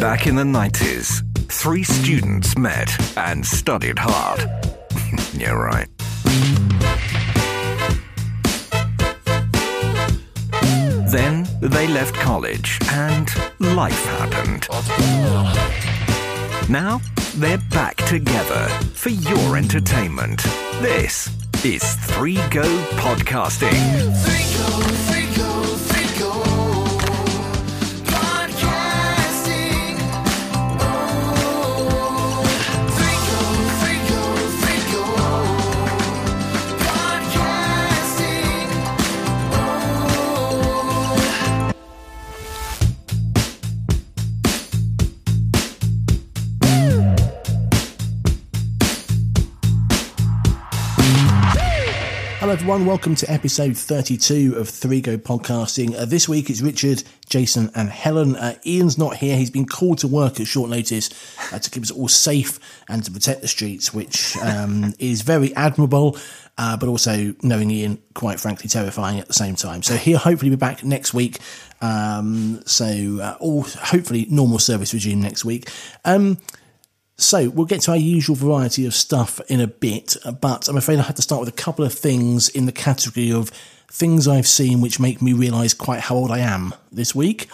Back in the 90s, three students met and studied hard. yeah, right. Then they left college and life happened. Now they're back together for your entertainment. This is 3 Go Podcasting. Hello, everyone. Welcome to episode 32 of Three Go Podcasting. Uh, this week it's Richard, Jason, and Helen. Uh, Ian's not here. He's been called to work at short notice uh, to keep us all safe and to protect the streets, which um, is very admirable, uh, but also knowing Ian, quite frankly, terrifying at the same time. So he'll hopefully be back next week. Um, so uh, all hopefully normal service regime next week. Um, so we'll get to our usual variety of stuff in a bit, but I'm afraid I have to start with a couple of things in the category of things I've seen which make me realise quite how old I am this week.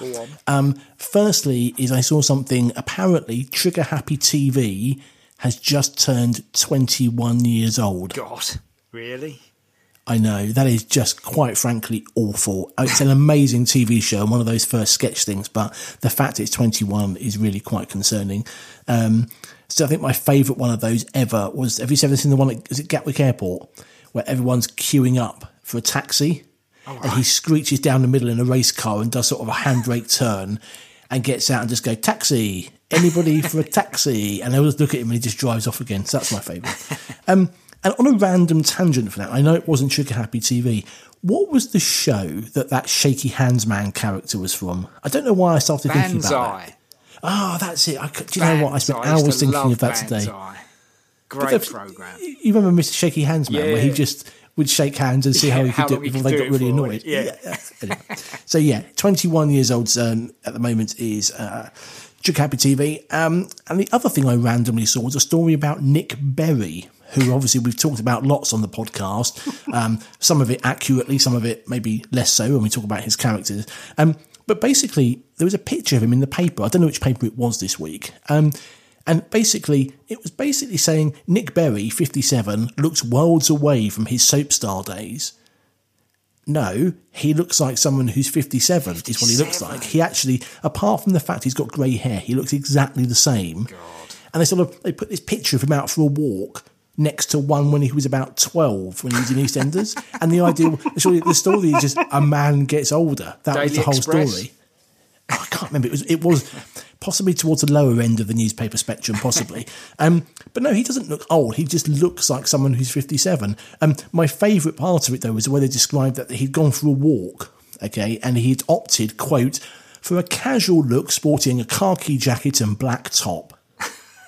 Um, firstly, is I saw something. Apparently, Trigger Happy TV has just turned 21 years old. God, really? I know that is just quite frankly awful. It's an amazing TV show and one of those first sketch things, but the fact it's 21 is really quite concerning. Um, so I think my favourite one of those ever was. Have you ever seen the one at is it Gatwick Airport where everyone's queuing up for a taxi and he screeches down the middle in a race car and does sort of a handbrake turn and gets out and just go taxi. Anybody for a taxi? And they always look at him and he just drives off again. So that's my favourite. Um, and on a random tangent for that, I know it wasn't Trigger Happy TV. What was the show that that shaky hands man character was from? I don't know why I started thinking about that. Banzai. Oh, that's it. I, do you know what? I spent Banzai. hours to thinking of that today. Banzai. But Great program. You remember Mr. Shaky Hands Man, where he just would shake hands and see how Yeah, he how could do it before they got really annoyed. yeah. Anyway. So yeah, 21 years old um, at the moment is uh, Happy TV. Um, and the other thing I randomly saw was a story about Nick Berry, who obviously we've talked about lots on the podcast. Um, some of it accurately, some of it maybe less so when we talk about his characters. Um, but basically, there was a picture of him in the paper. I don't know which paper it was this week. Um, and basically, it was basically saying Nick Berry, 57, looks worlds away from his soap star days. No, he looks like someone who's 57, is what he looks like. He actually, apart from the fact he's got grey hair, he looks exactly the same. And they sort of they put this picture of him out for a walk next to one when he was about 12 when he was in EastEnders. and the idea, surely the story is just a man gets older. That was the whole Express. story. Oh, I can't remember. It was it was possibly towards the lower end of the newspaper spectrum, possibly. Um, but no, he doesn't look old. He just looks like someone who's fifty-seven. Um, my favourite part of it though was the way they described that he'd gone for a walk, okay, and he'd opted quote for a casual look, sporting a khaki jacket and black top.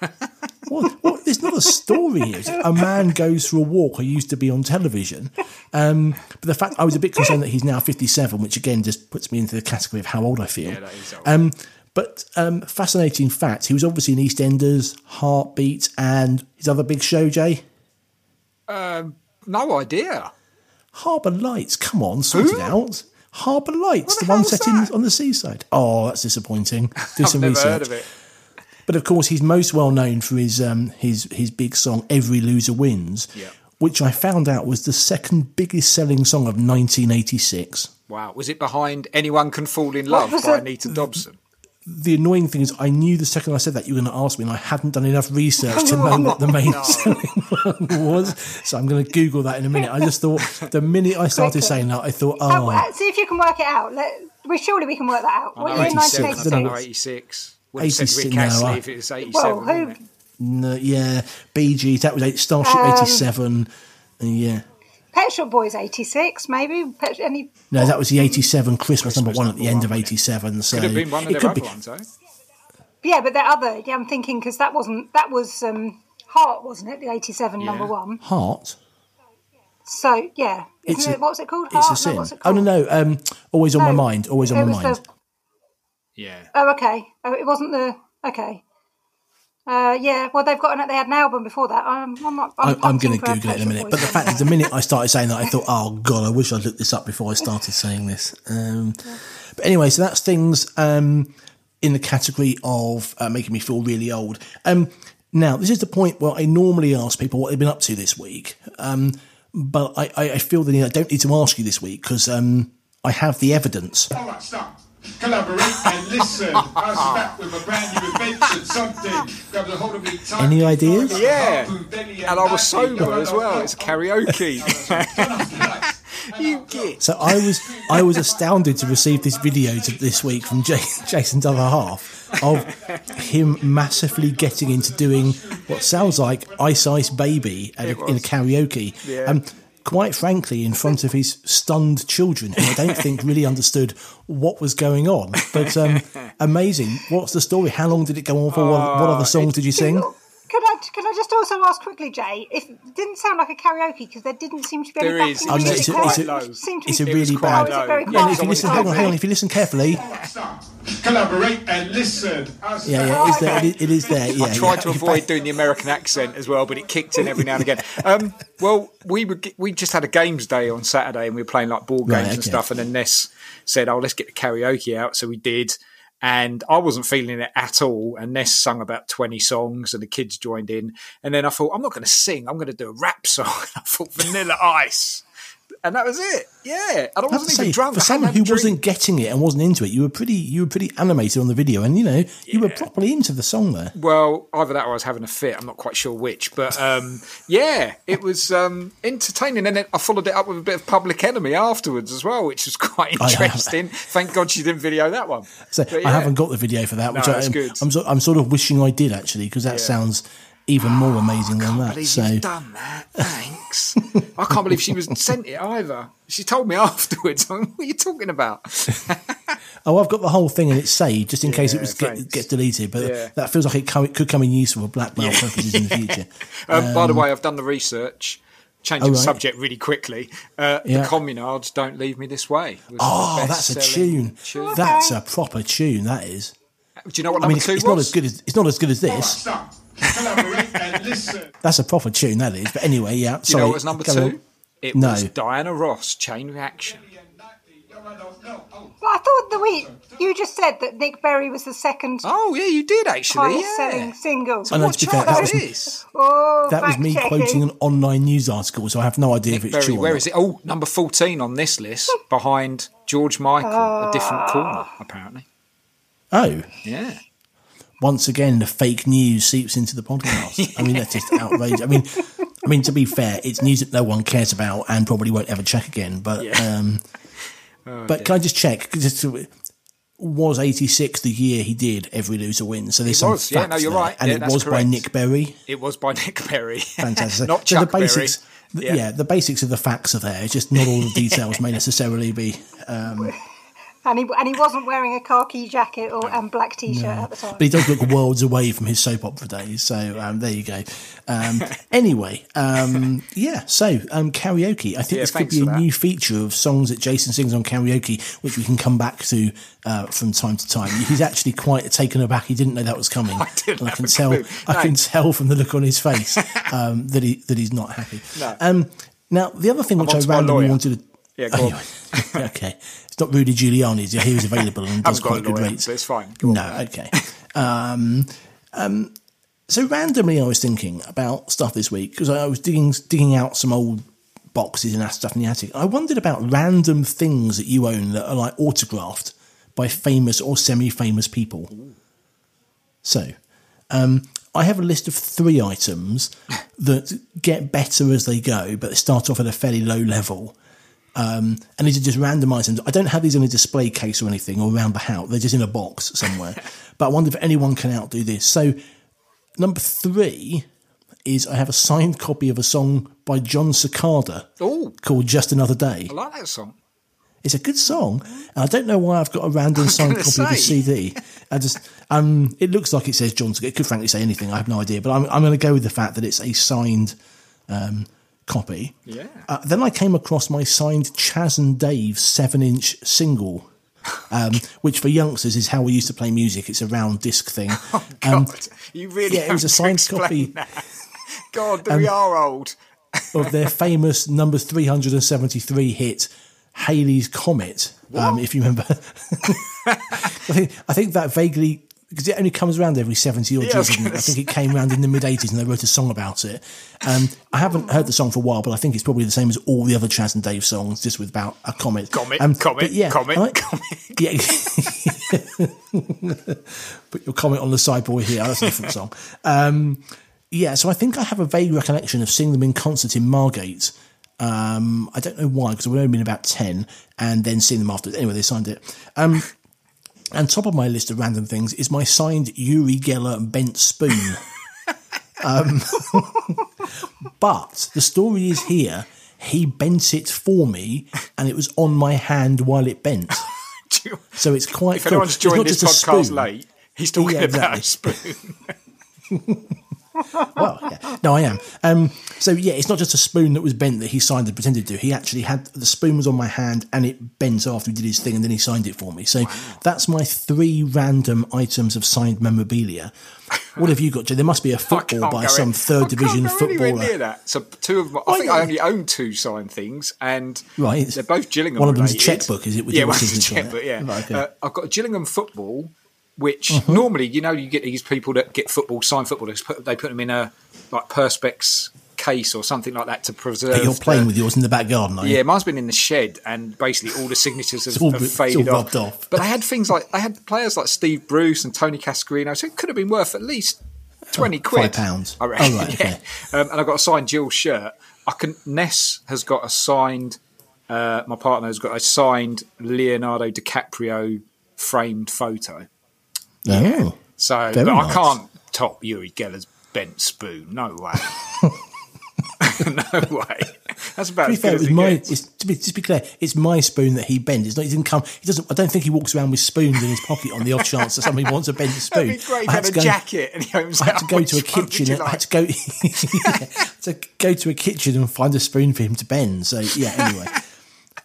What, what? There's not a story here. A man goes for a walk. I used to be on television, um, but the fact I was a bit concerned that he's now 57, which again just puts me into the category of how old I feel. Yeah, that is old. Um, but um, fascinating fact: he was obviously in EastEnders, Heartbeat, and his other big show, Jay, No idea. Harbour Lights. Come on, sort it out. Harbour Lights, What the, the one set in, on the seaside. Oh, that's disappointing. Do some research. Heard of it. But of course, he's most well known for his um, his his big song "Every Loser Wins," Yeah. which I found out was the second biggest selling song of 1986. Wow. Was it behind Anyone Can Fall in Love by it? Anita Dobson? The annoying thing is, I knew the second I said that you were going to ask me, and I hadn't done enough research to know what the main selling one was. So I'm going to Google that in a minute. I just thought the minute I started Quicker. saying that, I thought, Oh, see if you can work it out. Let, we surely we can work that out. I What year? 87, 86, don't know 1986. 86. Would have said 86, Rick no, Astley I- if it was 87. Well, wouldn't who? it? no, yeah, BG, that was eight, Starship Um, 87. and yeah. Pet Shop Boys eighty six, maybe. Pet, any? No, that was the 87 Christmas, number one at the end one, of 87. So Could have been one of it their could other be. ones, though. Yeah, but that other. Yeah, I'm thinking because that wasn't. That was um, Heart, wasn't it? The eighty seven number one. Heart. So yeah, isn't a- it? What's it called? It's Heart? a No, sin. what's it Oh, no, no. Um, always on my mind. Always on my mind. the- Yeah. oh, okay. Oh, it wasn't the. Okay. Uh, yeah, well, they've got an, they had an album before that. I'm, I'm, not, I, I'm, I'm going to Google it in a minute. But the fact yeah. is, the minute I started saying that, I thought, oh, God, I wish I'd looked this up before I started saying this. Um, But anyway, so that's things um, in the category of uh, making me feel really old. Um, now, this is the point where I normally ask people what they've been up to this week. Um, but I, I, I feel that I don't need to ask you this week because um, I have the evidence. All right, stop. Collaborate and listen. I was back with a brand new invention, something. Grab the hold of me tight. Any ideas? Yeah. And I was sober as well. It's karaoke. you get. So I was I was astounded to receive this video to this week from J- Jason's other half of him massively getting into doing what sounds like Ice Ice Baby at a, in a karaoke. Yeah. Um, quite frankly, in front of his stunned children, who I don't think really understood what was going on. But um, amazing. What's the story? How long did it go on for? What, what other songs did you sing? Could I, could I just also ask quickly, Jay, if it didn't sound like a karaoke because there didn't seem to be any There backing is. Oh, music. it's a- It it's a- quite seemed It's a be- It was really bad. Oh, is it very Yeah, and quiet? if you listen, hang on, hang on. If you listen carefully, Stop. Collaborate and listen. Yeah, yeah, it's there. It, it is there. Yeah, I tried yeah. to avoid doing the American accent as well, but it kicked in every now and again. Um, well, we were we just had a games day on Saturday, and we were playing like board games Right, and stuff. And then Ness said, "Oh, let's get the karaoke out." So we did, and I wasn't feeling it at all. And Ness sung about twenty songs, and the kids joined in. And then I thought, I'm not going to sing. I'm going to do a rap song. I thought Vanilla Ice, and that was it. Yeah, I I have wasn't to even say, drunk. for someone who drink. wasn't getting it and wasn't into it, you were pretty you were pretty animated on the video, and you know you were properly into the song there. Well, either that or I was having a fit. I'm not quite sure which, but um, yeah, it was um, entertaining. And then I followed it up with a bit of Public Enemy afterwards as well, which was quite interesting. Thank God she didn't video that one. So But I haven't got the video for that, which No, I, am good. I'm, so, I'm sort of wishing I did actually, because that sounds even more amazing than I can't that. So you've done that. Thanks. I can't believe she was sent it either. She told me afterwards. I mean, what are you talking about? oh, I've got the whole thing and it's saved just in case it was get, gets deleted. But Yeah. that feels like it, co- it could come in useful for blackmail purposes in the future. Um, by the way, I've done the research. Changing Oh, the right. subject really quickly. Uh, Yeah. The Communards don't leave me this way. was Oh, that's a best-selling tune. That's a proper tune. That is. Do you know what I mean, it's, two it's was? not as good as it's not as good as this. stop. Collaborate and listen. That's a proper tune. That is. But anyway, yeah. Do you sorry. know what was number Go two? on. It No. was Diana Ross, Chain Reaction. Oh, Well, I thought the week you just said that Nick Berry was the second Oh yeah, you did actually. highest Yeah. selling single. I know, What to be fair, chart that is was- this? Oh, That was me checking. quoting an online news article, so I have no idea if it's Berry, true. or where not. is it? Oh, number fourteen on this list, behind George Michael, a different ah. corner, apparently. Oh, Yeah. Once again, the fake news seeps into the podcast. I mean, that's just outrageous. I mean, I mean, to be fair, it's news that no one cares about and probably won't ever check again. But, Yeah. um, but can I just check? 'Cause it's- was eighty six the year he did Every Loser Wins? So there's It some was, yeah, no, you're there. right. and Yeah, it was by. Nick Berry. It was by Nick Berry. Fantastic. Not so Chuck the basics, Berry. th- yeah. the basics of the facts are there. It's just not all the details may necessarily be. Um, And he, and he wasn't wearing a khaki jacket or and black t-shirt at the time. but he does look worlds away from his soap opera days. So um, there you go. Um, anyway, um, yeah. So um, karaoke. I think Yeah, this could be a that. new feature of songs that Jason sings on karaoke, which we can come back to uh, from time to time. He's actually quite taken aback. He didn't know that was coming. I didn't and I can a tell. clue. I can tell from the look on his face um, that he that he's not happy. No. Um, now the other thing which I on to my randomly wanted to. Yeah, go on. Okay. It's not Rudy Giuliani's. Yeah, he was available and does quite good rates. it's fine. Go on. No, okay. Um, um, so randomly, I was thinking about stuff this week because I was digging digging out some old boxes and that stuff in the attic. I wondered about random things that you own that are like autographed by famous or semi-famous people. So, um, I have a list of three items that get better as they go, but they start off at a fairly low level. Um, and these are just random items. I don't have these in a display case or anything or around the house. They're just in a box somewhere. but I wonder if anyone can outdo this. So, number three is I have a signed copy of a song by Jon Secada Ooh. called Just Another Day. I like that song. It's a good song, and I don't know why I've got a random signed copy of the. CD. I just, um, it looks like it says John. It could frankly say anything. I have no idea, but I'm, I'm going to go with the fact that it's a signed um, copy. Yeah. Uh, then I came across my signed Chas and Dave seven-inch single um, which for youngsters is how we used to play music. It's a round disc thing. God, Um, you really yeah, it was a signed copy. that. God, we are old. of their famous number 373 hit Haley's Comet. Um, if you remember, I think I think that vaguely because it only comes around every 70 odd Yeah, I years. doesn't it? gonna I think it came around in the mid 80s and they wrote a song about it. Um, I haven't heard the song for a while, but I think it's probably the same as all the other Chas and Dave songs, just with about a comet. Comet, Um, comet, yeah, comet, I- comet. Yeah. Put your comment on the side boy here. That's a different song. Um, yeah, so I think I have a vague recollection of seeing them in concert in Margate. Um, I don't know why, because I've only been about 10 and then seeing them after. Anyway, they signed it. Um, and top of my list of random things is my signed Uri Geller bent spoon. um, but the story is here. He bent it for me, and it was on my hand while it bent. So it's quite if cool. anyone's It's joined not this podcast spoon. late, he's talking Yeah, about a spoon. well, yeah. No, I am. Um, so yeah, it's not just a spoon that was bent that he signed and pretended to. He actually had the spoon was on my hand and it bent after he did his thing, and then he signed it for me. So that's my three random items of signed memorabilia. What have you got? Joe? There must be a football by some in- third I division footballer. near that. So two of my, I Oh, think yeah. I only own two signed things, and Right. they're both Gillingham. One of them's a related. checkbook, is it, with yeah, one's a signature on it? checkbook. Yeah, Right, okay. uh, I've got a Gillingham football, which Mm-hmm. normally you know you get these people that get football signed footballers, They put, they put them in a like perspex case or something like that to preserve. But you're playing the- with yours in the back garden? Yeah, mine's been in the shed, and basically all the signatures have, all- have faded rubbed off. off. But they had things like they had players like Steve Bruce and Tony Cascarino, so it could have been worth at least twenty quid. five pounds. I reckon. Oh, right, yeah. Um, and I got a signed Jill shirt. I can. Ness has got a signed. Uh, my partner has got a signed Leonardo DiCaprio framed photo. Oh. So, Very but I can't top Uri Geller's bent spoon. No way. no way. That's about To be fair, it as was it my. It's, to be just be clear, it's my spoon that he bent. It's not. He didn't come. He doesn't. I don't think he walks around with spoons in his pocket on the off chance that somebody wants a bent spoon. That'd be great. I had a go- jacket and he opens I had to go to a kitchen. you I had to go yeah, to go to a kitchen and find a spoon for him to bend. So yeah. Anyway,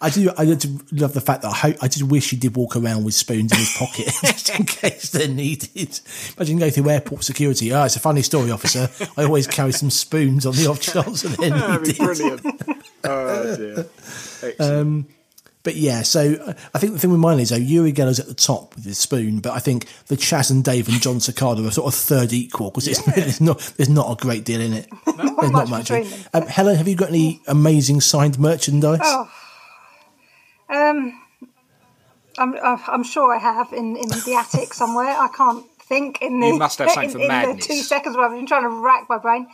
I do. I do love the fact that I hope. I just wish he did walk around with spoons in his pocket just in case they're needed. Imagine going through airport security. Oh, it's a funny story, officer. I always carry some spoons on the off chance that they're That'd needed. brilliant. Oh dear. Excellent. But yeah, so uh, I think the thing with mine is though, Uri Geller's at the top with his spoon, but I think the Chas and Dave and Jon Secada are sort of third equal because it's there's not there's not a great deal in it. there's not much much. Um, Helen, have you got any amazing signed merchandise? Oh. Um, I'm, I'm sure I have in, in the attic somewhere. I can't think in the. You must have something in, from in Madness. the two seconds where I've been trying to rack my brain.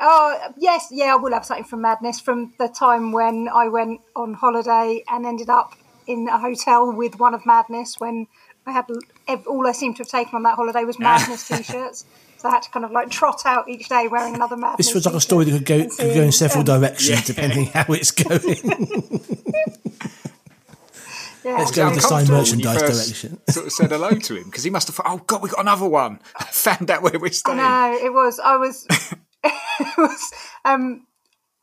Oh yes, yeah, I will have something from Madness from the time when I went on holiday and ended up in a hotel with one of Madness when I had all I seemed to have taken on that holiday was Madness t-shirts. So I had to kind of like trot out each day wearing another Madness. this was like a t-shirt story that could go could go in several directions depending how it's going. yeah. Let's go with the signed Uncomfortable when you merchandise direction. Sort of said hello to him because he must have thought, "Oh God, we got another one." I Found out where we're staying. No, it was. I was. it was. Um,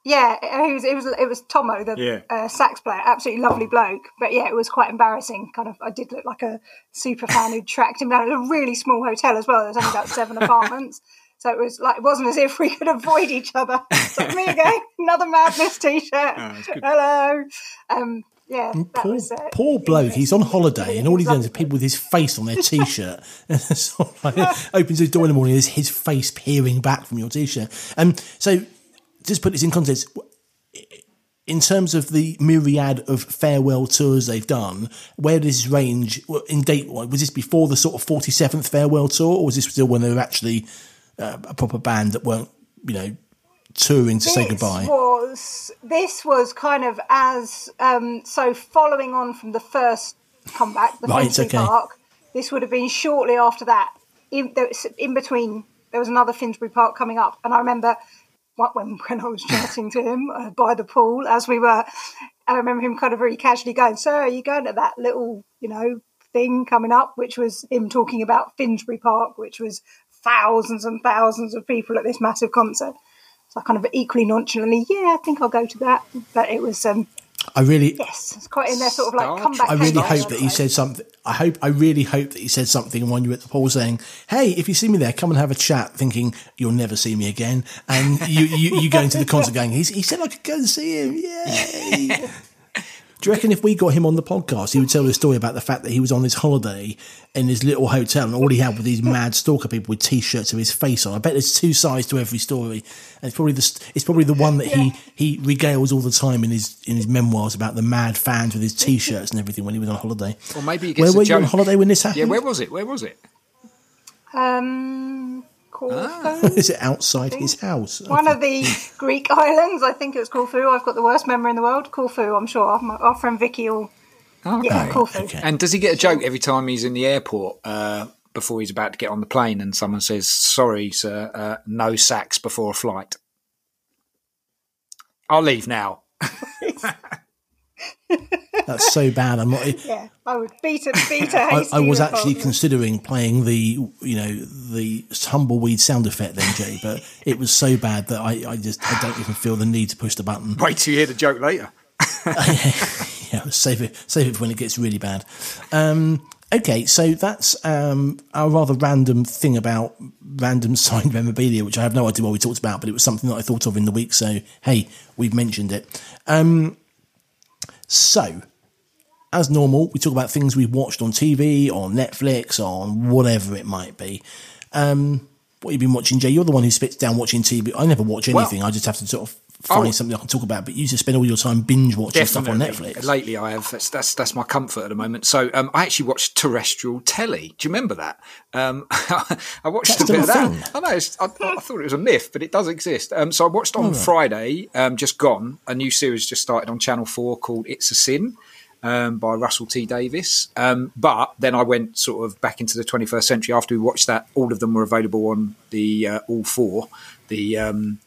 yeah, it was. It was. It was Tomo, the Yeah. uh, sax player, absolutely lovely bloke. But yeah, it was quite embarrassing. Kind of, I did look like a super fan who tracked him down. It was a really small hotel as well. There was only about seven apartments. So it was like it wasn't as if we could avoid each other. It's like me again, another madness t-shirt. good. Hello. Um, yeah, that Poor, was poor bloke. He's on holiday, and all he's done is people with his face on their t-shirt. Of like, opens his door in the morning, there's his face peering back from your t-shirt. Um, so, just put this in context. In terms of the myriad of farewell tours they've done, where does this range in date? Was this before the sort of forty seventh farewell tour, or was this still when they were actually uh, a proper band that weren't, you know, touring to say this goodbye? Was this was kind of as um, so following on from the first comeback, the Right, Finsbury okay. Park. This would have been shortly after that. In, in between, there was another Finsbury Park coming up, and I remember when when I was chatting to him uh, by the pool as we were. I remember him kind of very casually going, "Sir, are you going to that little, you know, thing coming up?" Which was him talking about Finsbury Park, which was thousands and thousands of people at this massive concert. So I kind of equally nonchalantly, yeah, I think I'll go to that. But it was, um, I really, Yes, it's quite in their sort of like Star comeback. I really hope that he said something. I hope, I really hope that he said something when you were at the pool saying, "Hey, if you see me there, come and have a chat." Thinking you'll never see me again, and you you, you go into the concert going, He's, "He said I could go and see him." Yay! Do you reckon if we got him on the podcast, he would tell the story about the fact that he was on his holiday in his little hotel and all he had were these mad stalker people with t-shirts of his face on? I bet there's two sides to every story, and it's probably the it's probably the one that he he regales all the time in his in his memoirs about the mad fans with his t-shirts and everything when he was on holiday. Or maybe he Where gets were a you on holiday when this happened? Yeah, where was it? Where was it? Um, Corfu. Ah. Is it outside his house? One of the Greek islands, I think it was Corfu. I've got the worst memory in the world. Corfu, I'm sure. My, our friend Vicky will. Yeah, Corfu. okay. And does he get a joke every time he's in the airport uh, before he's about to get on the plane and someone says, "Sorry, sir, uh, no sacks before a flight." I'll leave now. That's so bad. I'm not. Yeah, I would beat a beat a I, hasty I was report. actually considering playing the you know the tumbleweed sound effect then, Jay, but it was so bad that I, I just I don't even feel the need to push the button. Wait till you hear the joke later. yeah, save it save it for when it gets really bad. Um, okay, so that's um, a rather random thing about random signed memorabilia, which I have no idea what we talked about, but it was something that I thought of in the week. So hey, we've mentioned it. Um, so as normal, we talk about things we've watched on TV, on Netflix, on whatever it might be. Um, what have you been watching, Jay? You're the one who spits down watching TV. I never watch Well- anything. I just have to sort of find Oh. something I can talk about. But you just spend all your time binge watching stuff on Netflix. Lately, I have. That's that's that's my comfort at the moment. So um, I actually watched terrestrial telly. Do you remember that? Um, I watched That's a bit of that. thing? I know. It's, I, I thought it was a myth, but it does exist. Um, so I watched on Friday, um, just gone. A new series just started on Channel Four called "It's a Sin." Um, by Russell T Davies, um, but then I went sort of back into the 21st century after we watched that. All of them were available on the uh, all four, the um,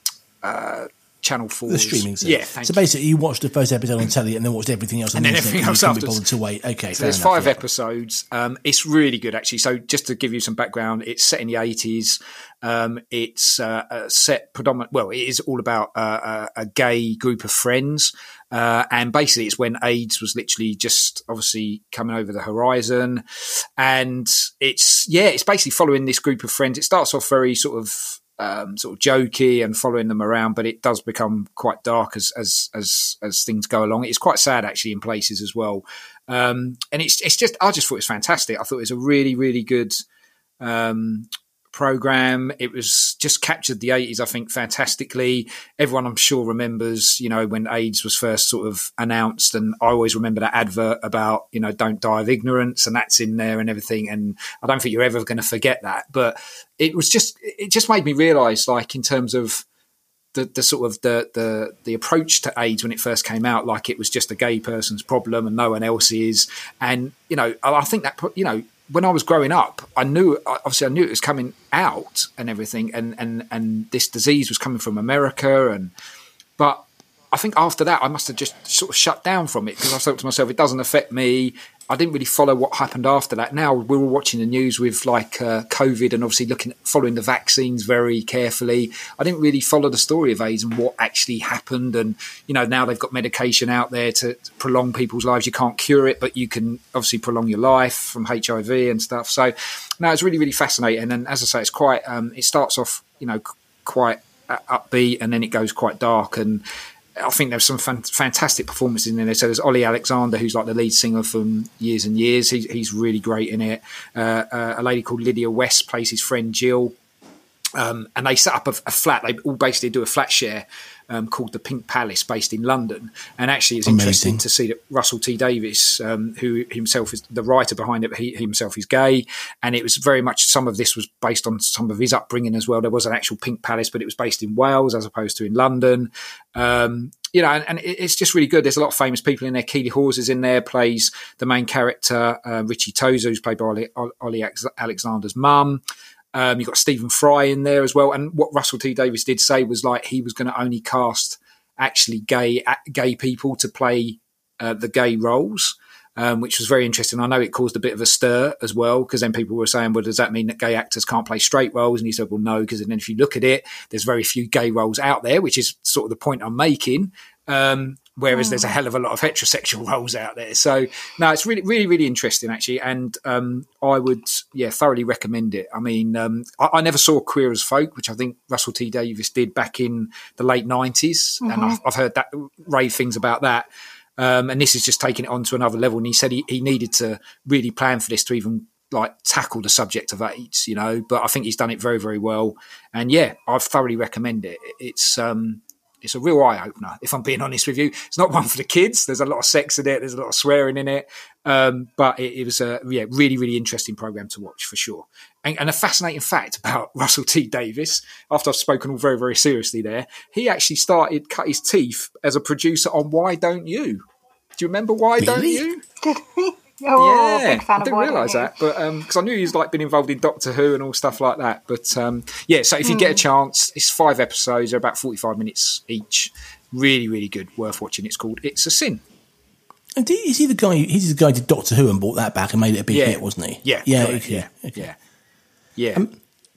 uh, Channel Four, the streaming service. Yeah, thank so basically, you watched the first episode on telly and then watched everything else on And the then internet. everything and else be bothered to wait. Okay, So there's enough, five yeah. episodes. Um, it's really good, actually. So just to give you some background, it's set in the 80s. Um, it's uh, uh, set predominant. Well, it is all about uh, a, a gay group of friends, uh, and basically, it's when AIDS was literally just obviously coming over the horizon, and it's yeah, it's basically following this group of friends. It starts off very sort of um, sort of jokey and following them around, but it does become quite dark as as as as things go along. It's quite sad actually in places as well, um, and it's it's just I just thought it was fantastic. I thought it was a really really good um, program. It was just captured the 80s, I think, fantastically. Everyone, I'm sure, remembers, you know, when AIDS was first sort of announced. And I always remember that advert about, you know, don't die of ignorance, and that's in there and everything. And I don't think you're ever going to forget that. But it was just, it just made me realize, like, in terms of, the, the sort of the, the the approach to AIDS when it first came out, like it was just a gay person's problem and no one else's. And you know, I I think that you know, when I was growing up, I knew obviously I knew it was coming out and everything, and and and this disease was coming from America, and but I think after that I must have just sort of shut down from it because I thought to myself, it doesn't affect me. I didn't really follow what happened after that. Now we're all watching the news with like uh, COVID and obviously looking following the vaccines very carefully. I didn't really follow the story of AIDS and what actually happened. And you know now they've got medication out there to prolong people's lives. You can't cure it, but you can obviously prolong your life from HIV and stuff. So now it's really really fascinating. And as I say, it's quite. Um, it starts off you know quite upbeat and then it goes quite dark and I think there's some fan- fantastic performances in there. So there's Ollie Alexander, who's like the lead singer from years and years. He, he's really great in it. Uh, uh, a lady called Lydia West plays his friend Jill. Um, and they set up a, a, flat. They all basically do a flat share um, called the Pink Palace, based in London. And actually, it's Amazing. interesting to see that Russell T Davies, um, who himself is the writer behind it, he himself is gay, and it was very much some of this was based on some of his upbringing as well. There was an actual Pink Palace, but it was based in Wales as opposed to in London. Um, you know, and, and, it's just really good. There's a lot of famous people in there. Keeley Hawes is in there, plays the main character, uh, Richie Tozer, who's played by Ollie, Ollie Alexander's mum. Um, you've got Stephen Fry in there as well. And what Russell T Davies did say was like he was going to only cast actually gay gay people to play uh, the gay roles. Um, which was very interesting. I know it caused a bit of a stir as well, because then people were saying, well, does that mean that gay actors can't play straight roles? And he said, well, no, because then if you look at it, there's very few gay roles out there, which is sort of the point I'm making. Um, whereas there's a hell of a lot of heterosexual roles out there. So no, it's really, really, really interesting actually, and um, I would, yeah, thoroughly recommend it. I mean, um, I, I, never saw Queer as Folk, which I think Russell T Davies did back in the late 90s and I've, I've heard that rave things about that. Um, and this is just taking it on to another level. And he said he, he needed to really plan for this to even like tackle the subject of AIDS, you know. But I think he's done it very, very well. And yeah, I thoroughly recommend it. It's um, it's a real eye opener. If I'm being honest with you, it's not one for the kids. There's a lot of sex in it. There's a lot of swearing in it. Um, but it, it, was a yeah, really, really interesting program to watch for sure. And, and, a fascinating fact about Russell T Davies. After I've spoken all very, very seriously there, he actually started cut his teeth as a producer on Why Don't You? Do you remember Why Really? Don't You? Did he? Oh, yeah, big fan I of didn't realise that, but because I knew he's like been involved in Doctor Who and all stuff like that. But um, yeah, so if you Hmm. get a chance, it's five episodes, they're about forty-five minutes each. Really, really good, worth watching. It's called It's a Sin. And did- is he the guy? He's the guy who did Doctor Who and brought that back and made it a big Yeah. hit, wasn't he? Yeah, yeah, correct, okay, yeah, okay. yeah, yeah.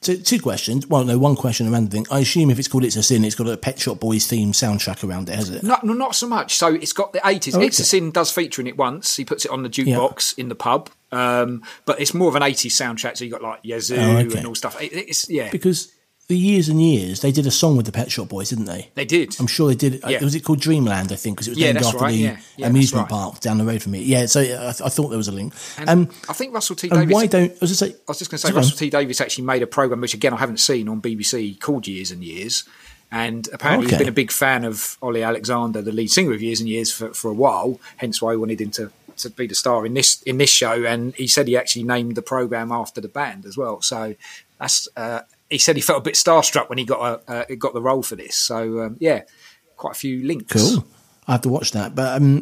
So two questions. Well, no, one question around the thing. I assume if it's called "It's a Sin," it's got a Pet Shop Boys theme soundtrack around it, has it? Not, no, not so much. So it's got the eighties. Oh, It's a. Sin does feature in it once. He puts it on the jukebox in the pub, um, but it's more of an eighties soundtrack. So you got like Yazoo Oh, okay. and all stuff. It, it's yeah, Because for years and years they did a song with the Pet Shop Boys, didn't they? they did. I'm sure they did. Yeah. Uh, was it called Dreamland? I think because it was Yeah, named after right, the yeah. Yeah, amusement right. park down the road from me. Yeah, so uh, I, th- I thought there was a link. And um, I think Russell T and Davies. why don't I was just say? I was just going to say, Go on. Russell T Davies actually made a program, which again I haven't seen on BBC, called Years and Years. And apparently, Okay. he's been a big fan of Ollie Alexander, the lead singer of Years and Years, for, for a while. Hence, why he wanted him to, to be the star in this in this show. And he said he actually named the program after the band as well. So that's uh, he said he felt a bit starstruck when he got a, uh, got the role for this. So um, yeah, quite a few links. Cool. I have to watch that. But um,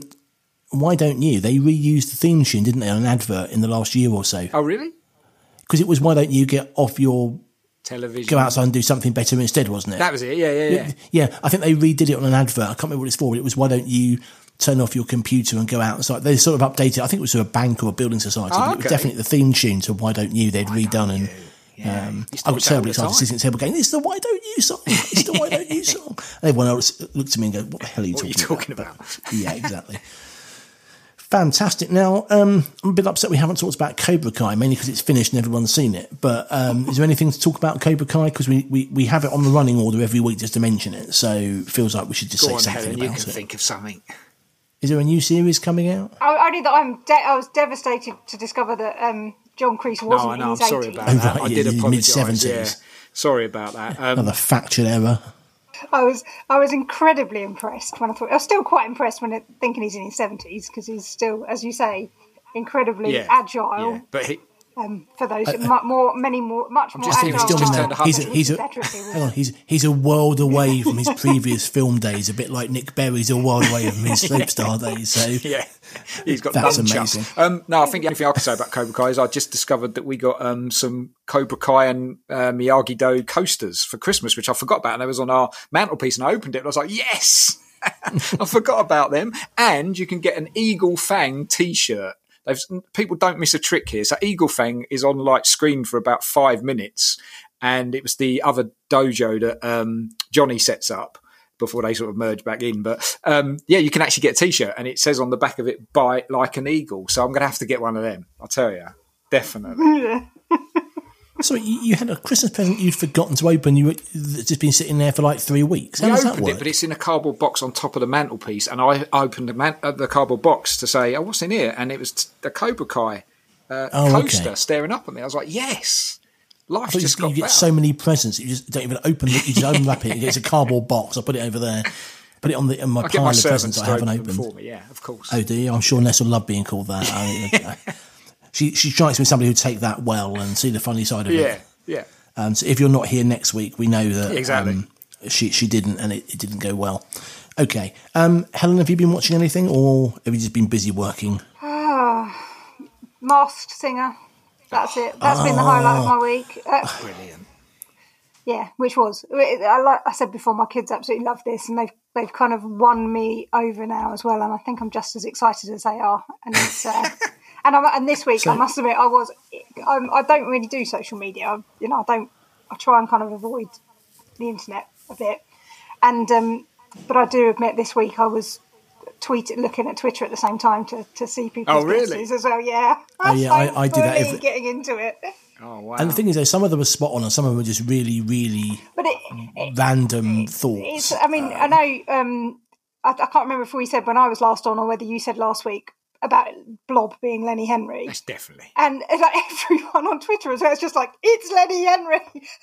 why don't you? They reused the theme tune, didn't they, on an advert in the last year or so? Oh, really? Because it was why don't you get off your Television. go outside and do something better instead, wasn't it? That was it. Yeah, yeah, yeah. yeah, I think they redid it on an advert. I can't remember what it's for. But it was why don't you turn off your computer and go out and start. They sort of updated. I think it was to a bank or a building society. Oh, but It was okay. definitely the theme tune to Why Don't You? They'd redone and. Um, Used to I watch was that all terribly the excited time. sitting at the table going, "It's the Why Don't You song! It's the Why Don't You song!" And everyone else looked at me and go, "What the hell are you What are talking, you talking about?" about? But- yeah, exactly. Fantastic. Now, um, I'm a bit upset we haven't talked about Cobra Kai, mainly because it's finished and everyone's seen it. But um, is there anything to talk about Cobra Kai? Because we, we, we have it on the running order every week just to mention it. So it feels like we should just Go say on, something Helen. You about can it. think of something. Is there a new series coming out? I, only that I'm de- I was devastated to discover that um, John Kreese wasn't I in know. I'm his sorry 80s. about Oh, that. right, I yeah, did yeah, apologise. mid-seventies. Yeah. Sorry about that. Um, Another factual error. I was I was incredibly impressed when I thought I was still quite impressed when it, thinking he's in his seventies because he's still, as you say, incredibly yeah, agile. Yeah. But he, Um, for those mu- more, many more, much more just thinking agile. he's just than turned a he's a, he's a, better if he was- hang on, he's he's a world away from his previous film days, a bit like Nick Berry's a world away from his soapstar days. So yeah, he's got That's amazing. Um, no, I think the only thing I can say about Cobra Kai is I just discovered that we got um, some Cobra Kai and uh, Miyagi Do coasters for Christmas, which I forgot about, and they was on our mantelpiece, and I opened it, and I was like, yes. I forgot about them, and you can get an Eagle Fang T-shirt. They've, people don't miss a trick here. So Eagle Fang is on like screen for about five minutes, and it was the other dojo that um, Johnny sets up before they sort of merge back in. But um, yeah, you can actually get a T-shirt, and it says on the back of it "Bite like an eagle." So I'm going to have to get one of them. I'll tell you, definitely. So you, you had a Christmas present you'd forgotten to open. You were that's just been sitting there for like three weeks. How I does that opened work? it, but it's in a cardboard box on top of the mantelpiece, and I opened the, man- uh, the cardboard box to say, "Oh, what's in here?" And it was t- the Cobra Kai uh, Oh, okay. coaster staring up at me. I was like, "Yes, Life you, just you got get better." so many presents you just don't even open it. You just unwrap it. It's a cardboard box. I put it over there. Put it on the on my I get pile my of presents I haven't opened. for me. Yeah, of course. Oh dear, I'm sure Ness will love being called that. I, I- she she strikes me as somebody who'd take that well and see the funny side of yeah, it. yeah. Yeah. Um, so if you're not here next week, we know that Exactly. um, she she didn't, and it, it didn't go well. Okay, um, Helen, have you been watching anything, or have you just been busy working? Masked Singer. That's it. That's been the highlight of my week. Uh, Brilliant. yeah, which was I like I said before, my kids absolutely love this, and they've they've kind of won me over now as well, and I think I'm just as excited as they are. And it's uh, and I'm, and this week I must admit I was I'm, I don't really do social media. I, you know, I don't. I try and kind of avoid the internet a bit, and um, but I do admit this week I was tweeting, looking at Twitter at the same time to, to see people's Oh, really? guesses as well. Yeah. Oh, yeah, I- I'm do that every- getting into it. Oh wow! And the thing is, though, some of them are spot on, and some of them are just really, really But it, random it's, thoughts. I mean, I know, um, I, I can't remember if we said when I was last on or whether you said last week about Blob being Lenny Henry. That's definitely. And uh, like everyone on Twitter as well, it's just like it's Lenny Henry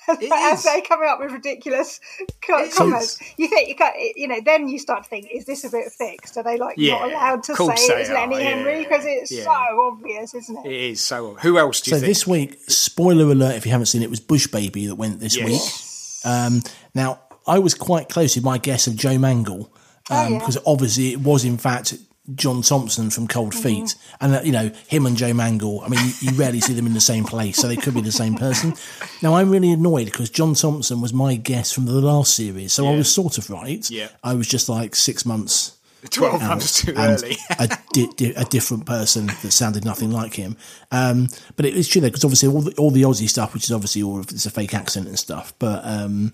as is. they coming up with ridiculous co- It comments. You think you got, you know, then you start to think, is this a bit fixed? Are they like Yeah, not allowed to of course say it's Lenny are, Henry yeah, because it's yeah. so obvious, isn't it? It is so. Who else do you So think? this week, spoiler alert if you haven't seen it, was Bush Baby that went this Yes. week. Um, now, I was quite close with my guess of Joe Mangel Oh, yeah. because obviously it was in fact John Thomson from Cold Mm-hmm. Feet, and uh, you know him and Joe Mangel. I mean, you, you rarely see them in the same place, so they could be the same person. Now, I'm really annoyed because John Thomson was my guest from the last series, so I was sort of right. Yeah. I was just like six months Twelve out months too and early. a, di- di- a different person that sounded nothing like him. Um, but it was true though, because obviously all the, all the Aussie stuff, which is obviously all of it's a fake accent and stuff. But um,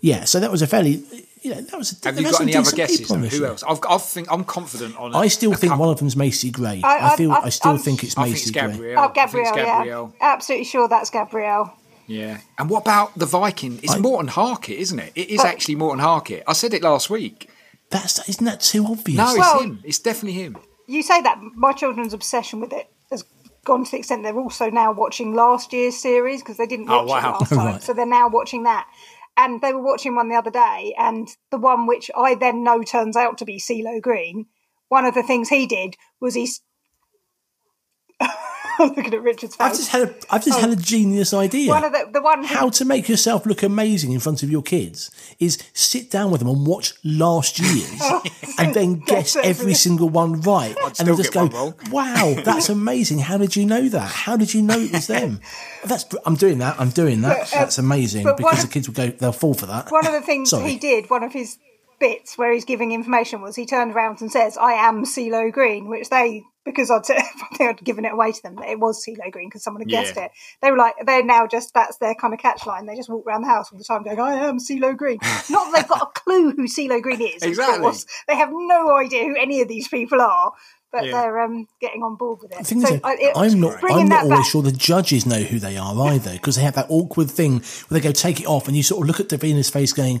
yeah, so that was a fairly, you know, that was. A, Have you got any other guesses? on Who show. else? I've, I think I'm confident on. It. I still think couple. one of them's Macy Gray. I- I, feel, I- I, still I'm- think it's I think Macy it's Gray. Gabrielle. Oh, I think it's Gabrielle, Gabrielle. yeah. Absolutely sure that's Gabrielle. Yeah. And what about the Viking? It's I- Morten Harket, isn't it? It is Oh. actually Morten Harket. I said it last week. That's isn't that too obvious? No, it's Well- him. It's definitely him. You say that my children's obsession with it has gone to the extent they're also now watching last year's series because they didn't Oh, watch it last time, Right. so they're now watching that. And they were watching one the other day, and the one which I then know turns out to be CeeLo Green. One of the things he did was he's looking at Richard's face. I've just had a, I've just had a genius idea. One of the the one How to make yourself look amazing in front of your kids is sit down with them and watch last year's and then guess Guess every- every single one right. and still they'll just go, wow, that's amazing. How did you know that? How did you know it was them? That's I'm doing that. I'm doing that. But, uh, that's amazing because one- the kids will go, they'll fall for that. one of the things he did, one of his bits where he's giving information was he turned around and says, I am CeeLo Green, which they, because I'd, I think I'd given it away to them that it was CeeLo Green because someone had guessed Yeah. it. They were like, they're now just, that's their kind of catch line. They just walk around the house all the time going, I am CeeLo Green. Not that they've got a clue who CeeLo Green is. of Exactly. course. They have no idea who any of these people are. But Yeah. they're um, getting on board with it. The thing is, So, though, I- it- I'm not. I'm not always back- sure the judges know who they are either, because they have that awkward thing where they go take it off, and you sort of look at Davina's face, going,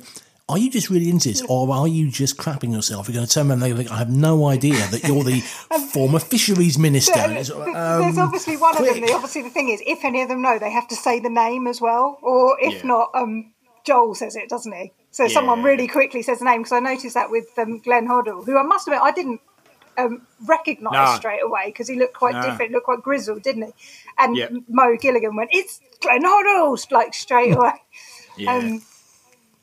"Are you just really into this, or are you just crapping yourself?" You're going to turn around and they think, "I have no idea that you're the former fisheries minister." There- And it's sort of, there's um, obviously one of them. The, obviously, the thing is, if any of them know, they have to say the name as well, or if Yeah. not, um, Joel says it, doesn't he? So someone really quickly says the name because I noticed that with um, Glenn Hoddle, who I must admit I didn't um, recognise No. straight away because he looked quite No. different, looked quite grizzled, didn't he? And Yeah. Mo Gilligan went, "It's Glenn Hoddle!" like straight away. Yeah. Um,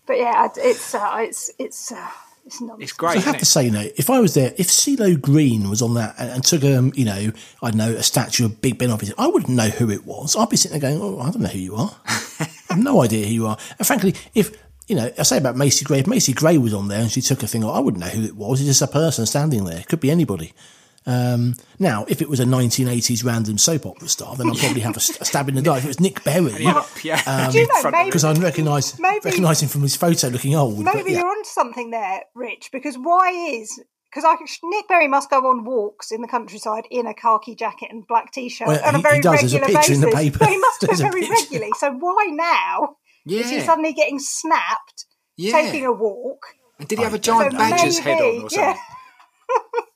but yeah, it's uh, it's it's uh, it's not. it's I have isn't to it? say, you know, if I was there, if CeeLo Green was on that and, and took, um, you know, I don't know, a statue of Big Ben off his, I wouldn't know who it was. I'd be sitting there going, oh, I don't know who you are. I have no idea who you are. And frankly, if, you know, I say about Macy Gray, if Macy Gray was on there and she took a thing, I wouldn't know who it was. It's just a person standing there. It could be anybody. Um, now, if it was a 1980s random soap opera star, then I'd probably have a, st- a stab in the dark. If it was Nick Berry, He had a piano Um, you know, front maybe- of because. I'd recognise Maybe- recognise him from his photo looking old. but Maybe yeah. you're onto something there, Rich, because why is because I Nick Berry must go on walks in the countryside in a khaki jacket and black t-shirt Well, on a very he does. There's a regular in basis. the paper. But he must do a very picture. regularly. So why now yeah. is he suddenly getting snapped Yeah. taking a walk? And did he have a giant So badger's head on or something?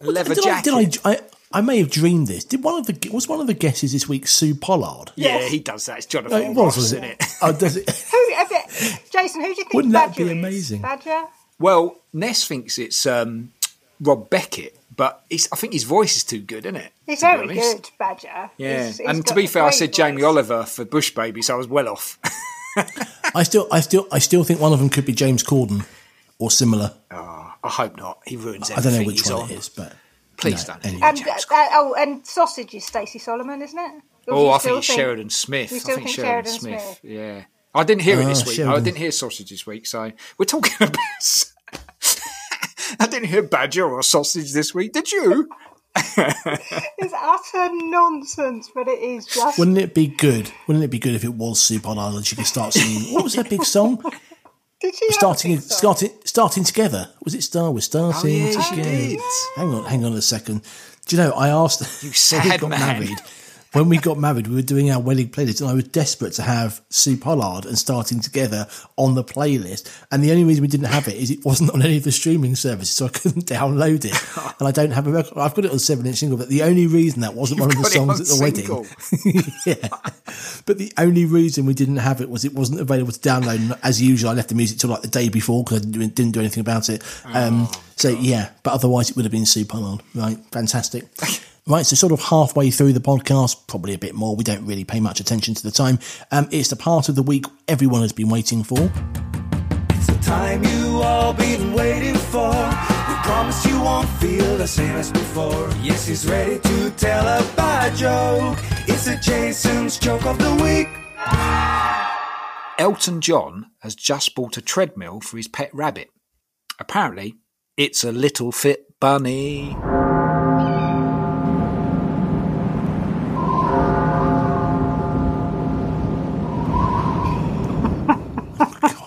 A leather did jacket. I, did I, I? I may have dreamed this. Did one of the was one of the guesses this week Sue Pollard? yeah, Yes. he does that. It's Jonathan Oh, it was, Ross, was isn't it? it? Oh, does it? Who, a bit, Jason? Who do you think Wouldn't that be is? amazing? Badger. Well, Ness thinks it's um, Rob Beckett, but it's, I think his voice is too good, isn't it? He's to very good, Badger. Yeah, He's- he's and to be fair, I great said Jamie voice. Oliver for Bush Baby, so I was well off. I still, I still, I still think one of them could be James Corden or similar. oh, I hope not. He ruins everything. I don't know which he's one on. it is, but Please no, don't. anyway. And James uh, uh, oh, and sausage is Stacey Solomon, isn't it? Or Oh, I think it's Sheridan Smith. you I still think think Sheridan, Sheridan Smith. Smith? Yeah. I didn't hear it Ah, this week. I didn't hear sausage this week, so we're talking about. I didn't hear badger or sausage this week. Did you? It's utter nonsense, but it is just. wouldn't it be good? Wouldn't it be good if it was Sue Pollard and she could start singing? What was her big song? Did she have a starting starting starting together. Was it Star? Was starting Oh, yeah, she together? did. Hang on, hang on a second. Do you know? I asked. You said we sad got man. married. When we got married, we were doing our wedding playlist, and I was desperate to have Sue Pollard and starting together on the playlist. And the only reason we didn't have it is it wasn't on any of the streaming services, so I couldn't download it. And I don't have a record. I've got it on seven inch single, but the only reason that wasn't one of the got it on songs at the single. wedding yeah. But the only reason we didn't have it was it wasn't available to download. And As usual, I left the music till like the day before because I didn't do, didn't do anything about it. Um, so yeah, but otherwise it would have been Sue Pollard. Right, fantastic. Right, so sort of halfway through the podcast, probably a bit more. We don't really pay much attention to the time. Um, it's the part of the week everyone has been waiting for. It's the time you all been waiting for. We promise you won't feel the same as before. Yes, he's ready to tell a bad joke. It's a Jason's joke of the week. Elton John has just bought a treadmill for his pet rabbit. Apparently, it's a little fit bunny.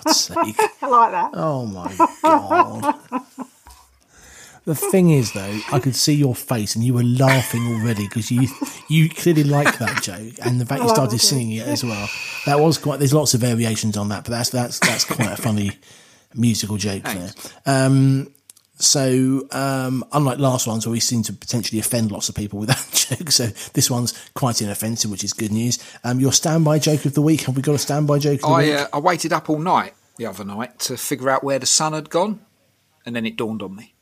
God's sake. I like that. Oh my god. The thing is, though, I could see your face, and you were laughing already because you you clearly like that joke, and the fact you started it. singing it as well. That was quite. There's lots of variations on that, but that's that's that's quite a funny musical joke there. Um, so, um, unlike last ones where we seem to potentially offend lots of people with that joke, so this one's quite inoffensive, which is good news. Um, your standby joke of the week. Have we got a standby joke of the I, week? uh, I waited up all night the other night to figure out where the sun had gone, and then it dawned on me.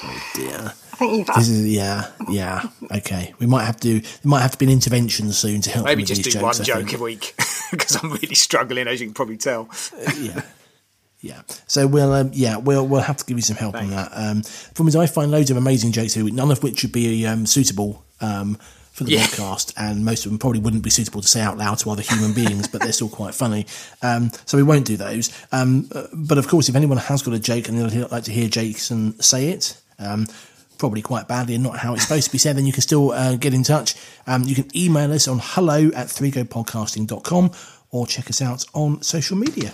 Oh dear. I think you've This is yeah, yeah. Okay, we might have to. There might have to be an intervention soon to help. Maybe just do these one jokes, I joke think. a week because I'm really struggling, as you can probably tell. Yeah, yeah. So we'll um, yeah we'll we'll have to give you some help on that. Um, from is I find loads of amazing jokes here, none of which would be um, suitable. Um, for the Yeah. podcast, and most of them probably wouldn't be suitable to say out loud to other human beings, but they're still quite funny. Um, so we won't do those. Um, but of course, if anyone has got a joke and they'd like to hear Jason say it, um, probably quite badly and not how it's supposed to be said, then you can still uh, get in touch. Um, you can email us on hello at 3gopodcasting.com or check us out on social media.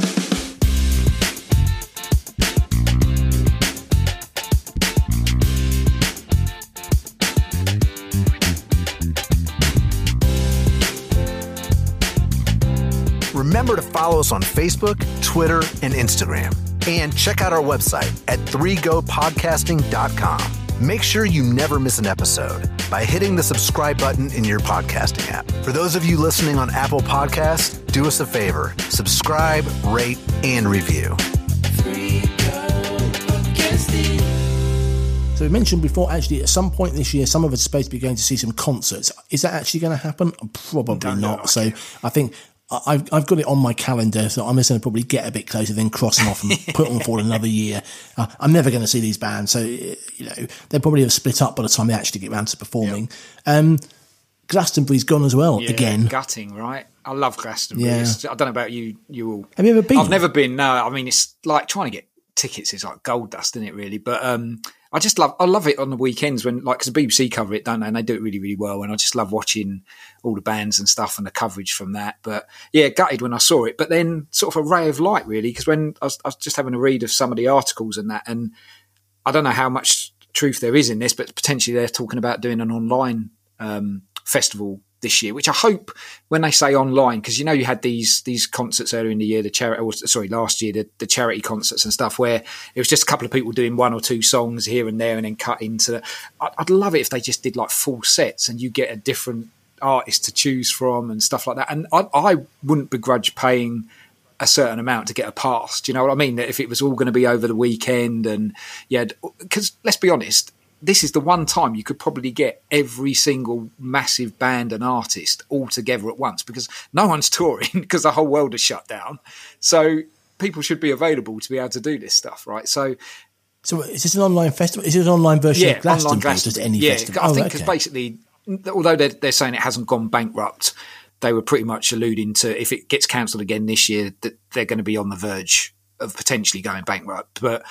Remember to follow us on Facebook, Twitter, and Instagram. And check out our website at 3gopodcasting.com. Make sure you never miss an episode by hitting the subscribe button in your podcasting app. For those of you listening on Apple Podcasts, do us a favor subscribe, rate, and review. So we mentioned before, actually, at some point this year, some of us are supposed to be going to see some concerts. Is that actually going to happen? Probably Don't know. So I think I- I've, I've got it on my calendar, so I'm just going to probably get a bit closer, then cross them off and put them for another year. Uh, I'm never going to see these bands, so you know they probably have split up by the time they actually get round to performing. Um, Glastonbury's gone as well Yeah, again. gutting, right? I love Glastonbury. Yeah. It's- I don't know about you. You all. Have you ever been? I've never been. No, I mean it's like trying to get tickets is like gold dust, isn't it? Really, but um, I just love. I love it on the weekends when like because the BBC cover it, don't they? And they do it really, really well. And I just love watching all the bands and stuff and the coverage from that. But yeah, gutted when I saw it. But then sort of a ray of light, really, because when I was, I was just having a read of some of the articles and that, and I don't know how much truth there is in this, but potentially they're talking about doing an online um, festival this year, which I hope when they say online, because you know you had these these concerts earlier in the year, the charity, or sorry, last year, the, the charity concerts and stuff, where it was just a couple of people doing one or two songs here and there, and then cut into. I- I'd love it if they just did like full sets and you get a different artist to choose from and stuff like that. And I, I wouldn't begrudge paying a certain amount to get a pass. Do you know what I mean? That if it was all going to be over the weekend and yeah, because let's be honest, this is the one time you could probably get every single massive band and artist all together at once because no one's touring because the whole world is shut down. So people should be available to be able to do this stuff, right? So So is this an online festival? Is it an online version yeah, of Glastonbury? online or Just Glastonbury. any yeah, festival? I Oh, think because okay. basically, although they're, they're saying it hasn't gone bankrupt, they were pretty much alluding to if it gets cancelled again this year, that they're going to be on the verge of potentially going bankrupt. But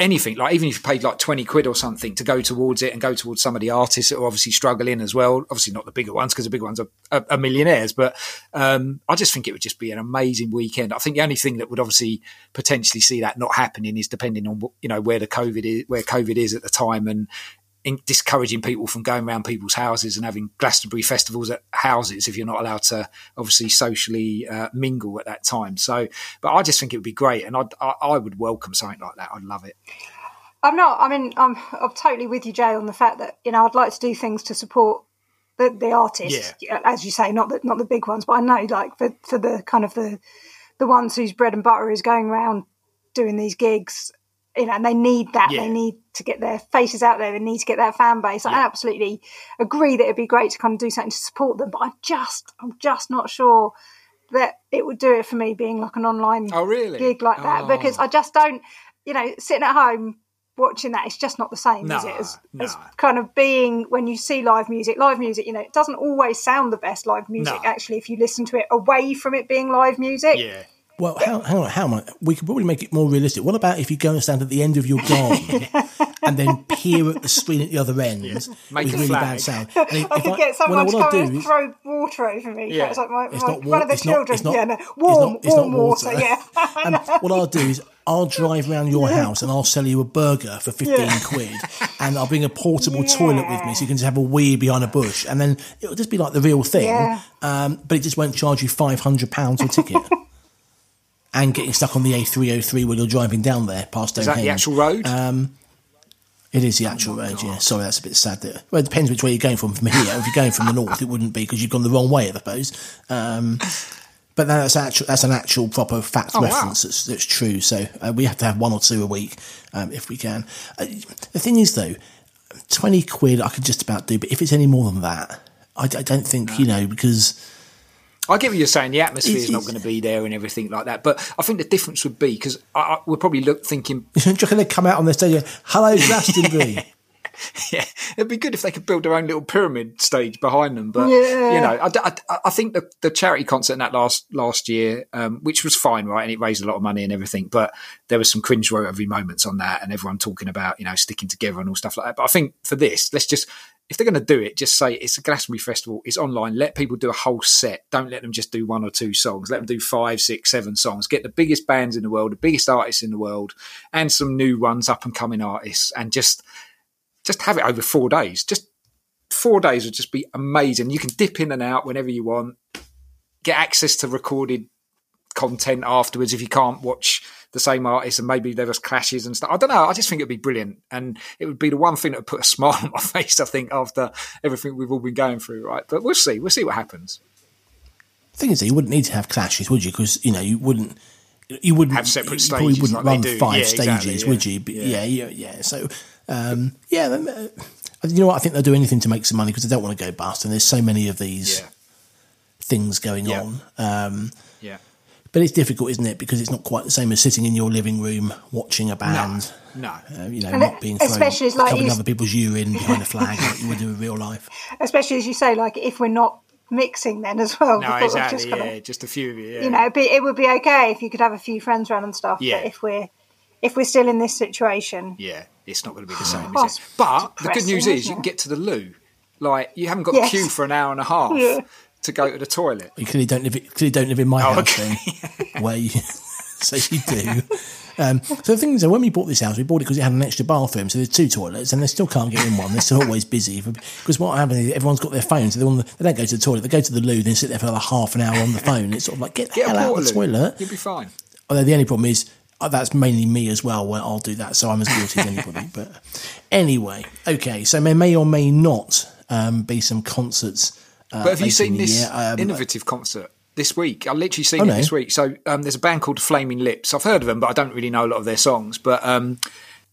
anything like even if you paid like 20 quid or something to go towards it and go towards some of the artists that are obviously struggling as well. Obviously not the bigger ones because the bigger ones are, are, are millionaires but um, i just think it would just be an amazing weekend. I think the only thing that would obviously potentially see that not happening is depending on you know where the covid is where covid is at the time and in discouraging people from going around people's houses and having Glastonbury festivals at houses if you're not allowed to obviously socially uh, mingle at that time. So, but I just think it would be great, and I'd, I, I would welcome something like that. I'd love it. I'm not. I mean, I'm, I'm totally with you, Jay, on the fact that you know I'd like to do things to support the the artists, Yeah. as you say, not the not the big ones, but I know like for for the kind of the the ones whose bread and butter is going around doing these gigs, you know, and they need that. Yeah. They need to get their faces out there. They need to get their fan base. I absolutely agree that it'd be great to kind of do something to support them, but I'm just I'm just not sure that it would do it for me being like an online Oh, really? gig like that Oh. because I just don't, you know, sitting at home watching that, it's just not the same, is it? As, no. as kind of being when you see live music, live music, you know, it doesn't always sound the best live music No. actually if you listen to it away from it being live music. Yeah. Well, how, hang on, how much? We could probably make it more realistic. What about if you go and stand at the end of your gong and then peer at the screen at the other end Make with a really flag. bad sound? And if- I if could get someone well, to come and throw water over me. Yeah. It's like my, It's my- not wa- one of the it's not- children. it's not- yeah, no. it's warm, not- it's not warm water. water. Yeah. And what I'll do is I'll drive around your house and I'll sell you a burger for 15 Yeah. quid and I'll bring a portable toilet with me so you can just have a wee behind a bush and then it'll just be like the real thing. Yeah. Um, but it just won't charge you £500 a ticket. And getting stuck on the A303 when you're driving down there past Is that the actual road? It is the actual road, yeah. Sorry, that's a bit sad. That, well, it depends which way you're going from. From here, if you're going from the north, it wouldn't be because you've gone the wrong way, I suppose. Um, but that's actual. That's an actual proper fact Oh, wow. reference. That's, that's true. So uh, we have to have one or two a week um, if we can. Uh, the thing is, though, twenty quid I could just about do. But if it's any more than that, I, I don't think you know because. I get what you're saying. The atmosphere is not going to be there and everything like that. But I think the difference would be because I, I, we're probably look, thinking, Do you reckon they come out on the stage? and, Hello, Glastonbury. yeah, it'd be good if they could build their own little pyramid stage behind them. But Yeah. you know, I, I- I think the, the charity concert in that last last year, um, which was fine, right, and it raised a lot of money and everything, but there was some cringe-worthy moments on that, and everyone talking about you know sticking together and all stuff like that. But I think for this, let's just. If they're going to do it, just say it's a Glastonbury festival. It's online. Let people do a whole set. Don't let them just do one or two songs. Let them do five, six, seven songs. Get the biggest bands in the world, the biggest artists in the world, and some new ones, up and coming artists, and just just have it over four days. Just four days would just be amazing. You can dip in and out whenever you want. Get access to recorded content afterwards if you can't watch the same artist and maybe there was clashes and stuff. I don't know. I just think it'd be brilliant. And it would be the one thing that would put a smile on my face, I think, after everything we've all been going through, right? But we'll see. We'll see what happens. The thing is, that you wouldn't need to have clashes, would you? Because you know you wouldn't. You wouldn't Have separate you stages wouldn't like run they do. five Yeah, stages, exactly, would you? But Yeah. yeah, yeah, yeah. So, um, yeah, uh, you know what? I think they'll do anything to make some money because they don't want to go bust. And there's so many of these Yeah. things going Yeah. on. Um, Yeah. But it's difficult, isn't it? Because it's not quite the same as sitting in your living room watching a band. No. Uh, you know, And not being thrown, especially as, like, covering you- other people's urine behind a flag like you would do in real life. Especially as you say, like if we're not mixing then as well. No, because it's exactly. just kind yeah. of- Just a few of you. Yeah. you know, it'd be, it would be okay if you could have a few friends around and stuff. Yeah. But if we're if we're still in this situation, Yeah, it's not going to be the same, is it? But the good news is you can get to the loo. Like you haven't got Yes. to queue for an hour and a half Yeah. To go to the toilet. You clearly don't live. Clearly don't live in my Oh, house okay. then, where you. so you do. Um, so the thing is, that when we bought this house, we bought it because it had an extra bathroom. So there's two toilets, and they still can't get in one. They're still always busy because what happens is everyone's got their phones. So they're on the, they don't go to the toilet. They go to the loo, then sit there for like half an hour on the phone. It's sort of like get the Get hell out of the toilet. You'll be fine. Although the only problem is uh, that's mainly me as well. Where I'll do that, so I'm as guilty as anybody. But anyway, okay. So there may or may not um, be some concerts. Uh, But have you seen this. Um, innovative concert this week? I literally seen Oh, it no. this week. So um, there's a band called Flaming Lips. I've heard of them, but I don't really know a lot of their songs. But um,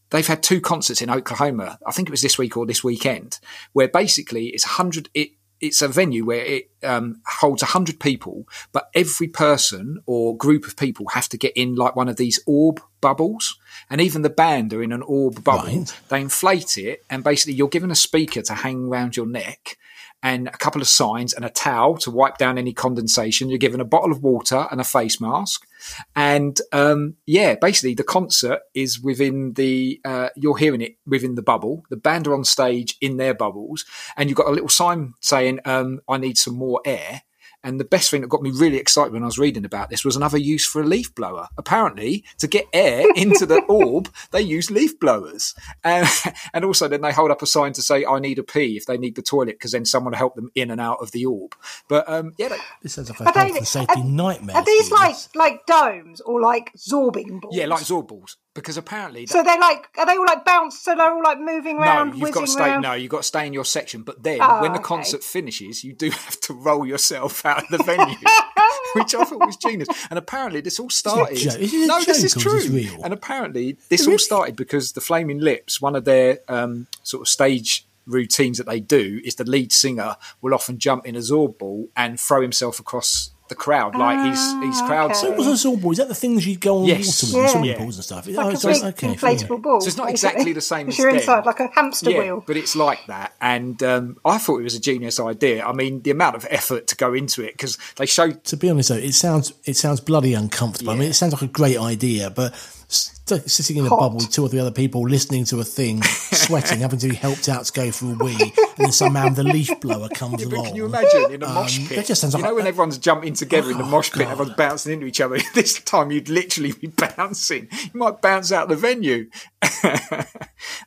they've had two concerts in Oklahoma. I think it was this week or this weekend, where basically it's hundred. It it's a venue where it um, holds hundred people, but every person or group of people have to get in like one of these orb bubbles. And even the band are in an orb bubble. Right. They inflate it, and basically you're given a speaker to hang around your neck, and a couple of signs and a towel to wipe down any condensation. You're given a bottle of water and a face mask. And um, yeah, basically the concert is within the, uh, you're hearing it within the bubble. The band are on stage in their bubbles, and you've got a little sign saying, um, I need some more air. And the best thing that got me really excited when I was reading about this was another use for a leaf blower. Apparently, to get air into the orb, they use leaf blowers. And, and also, then they hold up a sign to say, I need a pee if they need the toilet, because then someone will help them in and out of the orb. But um, yeah, they, This sounds like Are a they- health and safety are- nightmare. Are these like like domes or like zorbing balls? yeah, like Zorb balls. Because apparently, So they're like, are they all like bounced? So they're all like moving around, no, you've got to stay. around? No, you've got to stay in your section. But then, Oh, when the okay. concert finishes, you do have to roll yourself out of the venue, which I thought was genius. And apparently, this all started. joke? Is it no, this is true. this real? And apparently, this all started because the Flaming Lips, one of their um, sort of stage routines that they do, is the lead singer will often jump in a Zorb ball and throw himself across the crowd like he's he's crowd. okay. So it was a Zorb ball. Is that the things you go on Yes. water with, Yeah. swimming Yeah. pools and stuff? Like oh, a it's big okay, inflatable fine. ball. So it's not basically. exactly the same as you're them. inside, like a hamster yeah, wheel. but it's like that, and um, I thought it was a genius idea. I mean, the amount of effort to go into it because they showed To be honest, though, it sounds it sounds bloody uncomfortable. I mean, it sounds like a great idea, but st- sitting in a bubble with two or three other people, listening to a thing, sweating, having to be helped out to go for a wee, and then somehow the leaf blower comes Yeah, along. can you imagine in a mosh Um, pit? that just sounds you like know when everyone's jumping together in the Oh, mosh pit, God. everyone's bouncing into each other. This time you'd literally be bouncing. You might bounce out the venue.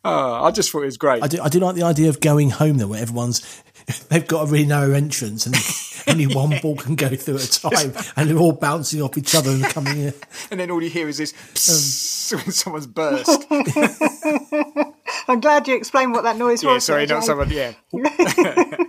oh, I just thought it was great. I do, I do like the idea of going home though, where everyone's they've got a really narrow entrance and only one ball can go through at a time, and they're all bouncing off each other and coming in. and then all you hear is this Um, when someone's burst. I'm glad you explained what that noise yeah, was. sorry, there, not Jay. someone. Yeah,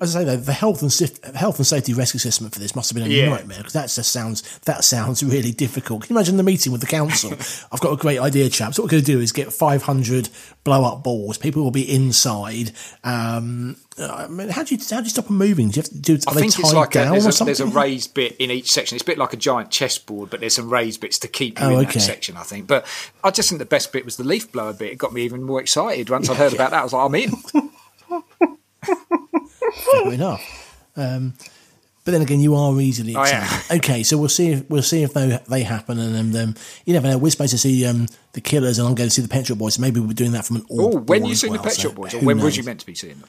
As I say though, the health and sif- health and safety risk assessment for this must have been a Yeah. nightmare because that just sounds that sounds really difficult. Can you imagine the meeting with the council? I've got a great idea, chaps. What we're going to do is get 500 blow up balls. People will be inside. Um, I mean, how do you how do you stop them moving? Do you have to do? Are I they think it's tied like a, there's, or a, something? there's a raised bit in each section. It's a bit like a giant chessboard, but there's some raised bits to keep you Oh, in okay. that section. I think. But I just think the best bit was the leaf blower bit. It got me even more excited once I heard about that. I was like, I'm in. Fair enough. Um, but then again, you are easily excited. am. Okay, so we'll see. If, we'll see if they they happen, and um, you never know. We're supposed to see um, the Killers, and I'm going to see the Pet Shop Boys. So maybe we're doing that from an. Oh, when you as seen the well, Pet so Shop Boys, or who when was knows? you meant to be seeing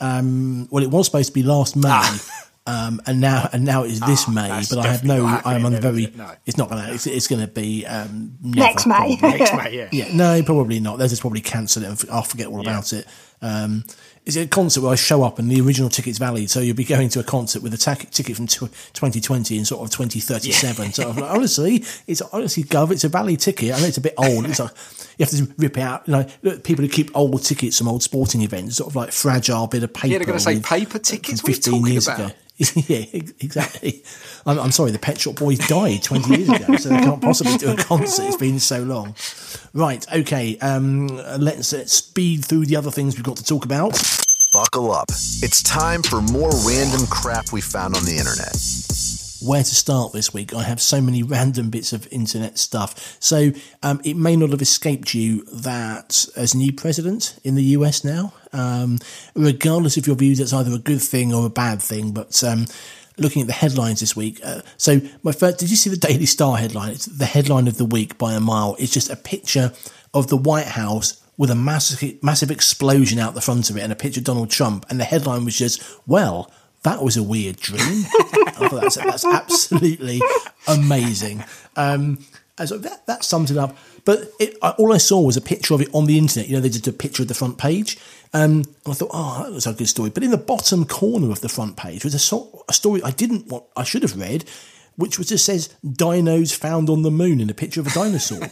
them? Well, it was supposed to be last May, Ah. um, and now and now it's this May. But I have no. I'm on the very. it? No. It's not going to. It's, it's going to be um, never, Next May. probably. Next May, yeah. Yeah, no, probably not. They'll just probably cancel it and f- I'll forget all about it. Um, is it a concert where I show up and the original ticket's valid? So you'll be going to a concert with a ticket from tw 2020 and sort of 2037. So I'm like, honestly, it's honestly, Gov, it's a valid ticket. I know it's a bit old. It's like, you have to rip it out. You know, look, people who keep old tickets from old sporting events, sort of like fragile bit of paper. Yeah, they're going to say paper tickets. from What are you talking about? yeah, exactly. I'm, I'm sorry, the Pet Shop Boys died 20 years ago, so they can't possibly do a concert. It's been so long. Right, okay. Um, let's, let's speed through the other things we've got to talk about. Buckle up. It's time for more random crap we found on the internet. Where to start this week? I have so many random bits of internet stuff. So um, it may not have escaped you that as new president in the US now, um, regardless of your views, that's either a good thing or a bad thing. But um, looking at the headlines this week, uh, so my first, did you see the Daily Star headline? It's the headline of the week by a mile. It's just a picture of the White House with a massive, massive explosion out the front of it and a picture of Donald Trump. And the headline was just, well, that was a weird dream. I thought that's, that's absolutely amazing. Um, and so that, that sums it up. But it, I, all I saw was a picture of it on the internet. You know, they did a picture of the front page. Um, and I thought, oh, that was a good story. But in the bottom corner of the front page was a, so, a story I didn't want, I should have read, which was just says dinos found on the moon in a picture of a dinosaur.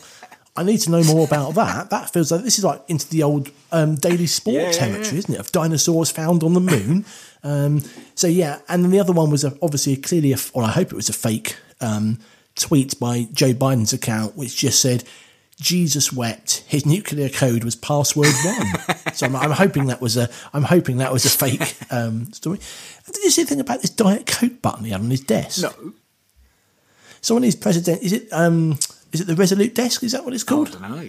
I need to know more about that. That feels like this is like into the old um, daily sport Yeah, yeah, territory, yeah. isn't it? Of dinosaurs found on the moon. Um, so yeah, and then the other one was a, obviously clearly, a, or I hope it was a fake um, tweet by Joe Biden's account, which just said. Jesus wept. His nuclear code was password one. so I'm, I'm hoping that was a. I'm hoping that was a fake um, story. Did you see anything about this Diet Coke button he had on his desk? No, So on his president, is it um, is it the Resolute desk? Is that what it's called? I don't know.